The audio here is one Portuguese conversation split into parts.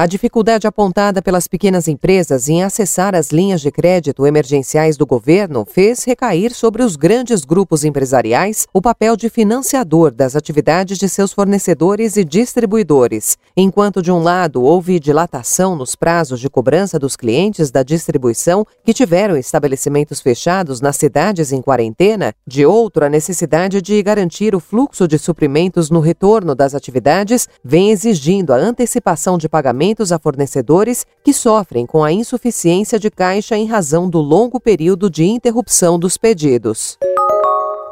A dificuldade apontada pelas pequenas empresas em acessar as linhas de crédito emergenciais do governo fez recair sobre os grandes grupos empresariais o papel de financiador das atividades de seus fornecedores e distribuidores. Enquanto, de um lado, houve dilatação nos prazos de cobrança dos clientes da distribuição que tiveram estabelecimentos fechados nas cidades em quarentena, de outro, a necessidade de garantir o fluxo de suprimentos no retorno das atividades vem exigindo a antecipação de pagamento pagamentos a fornecedores que sofrem com a insuficiência de caixa em razão do longo período de interrupção dos pedidos.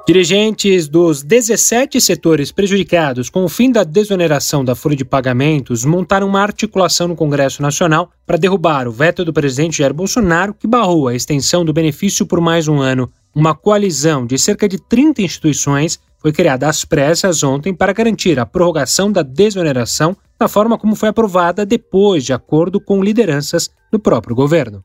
Dirigentes dos 17 setores prejudicados com o fim da desoneração da folha de pagamentos montaram uma articulação no Congresso Nacional para derrubar o veto do presidente Jair Bolsonaro, que barrou a extensão do benefício por mais um ano. Uma coalizão de cerca de 30 instituições foi criada às pressas ontem para garantir a prorrogação da desoneração da forma como foi aprovada depois de acordo com lideranças do próprio governo.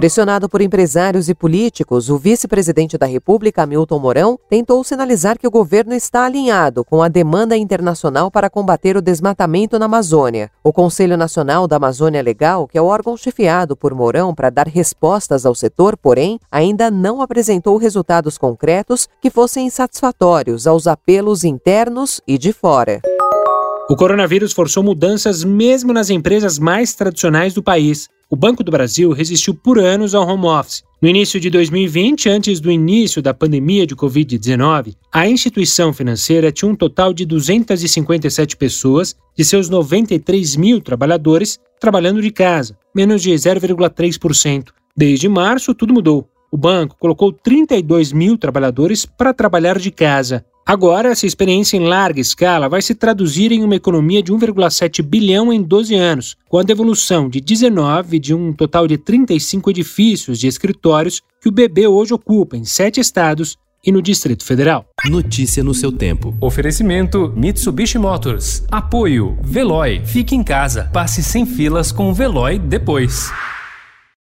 Pressionado por empresários e políticos, o vice-presidente da República, Milton Mourão, tentou sinalizar que o governo está alinhado com a demanda internacional para combater o desmatamento na Amazônia. O Conselho Nacional da Amazônia Legal, que é o órgão chefiado por Mourão para dar respostas ao setor, porém, ainda não apresentou resultados concretos que fossem satisfatórios aos apelos internos e de fora. O coronavírus forçou mudanças mesmo nas empresas mais tradicionais do país. O Banco do Brasil resistiu por anos ao home office. No início de 2020, antes do início da pandemia de Covid-19, a instituição financeira tinha um total de 257 pessoas de seus 93 mil trabalhadores trabalhando de casa, menos de 0,3%. Desde março, tudo mudou. O banco colocou 32 mil trabalhadores para trabalhar de casa. Agora, essa experiência em larga escala vai se traduzir em uma economia de 1,7 bilhão em 12 anos, com a devolução de 19 de um total de 35 edifícios de escritórios que o BB hoje ocupa em sete estados e no Distrito Federal. Notícia no seu tempo. Oferecimento Mitsubishi Motors. Apoio Veloy. Fique em casa. Passe sem filas com o Veloy depois.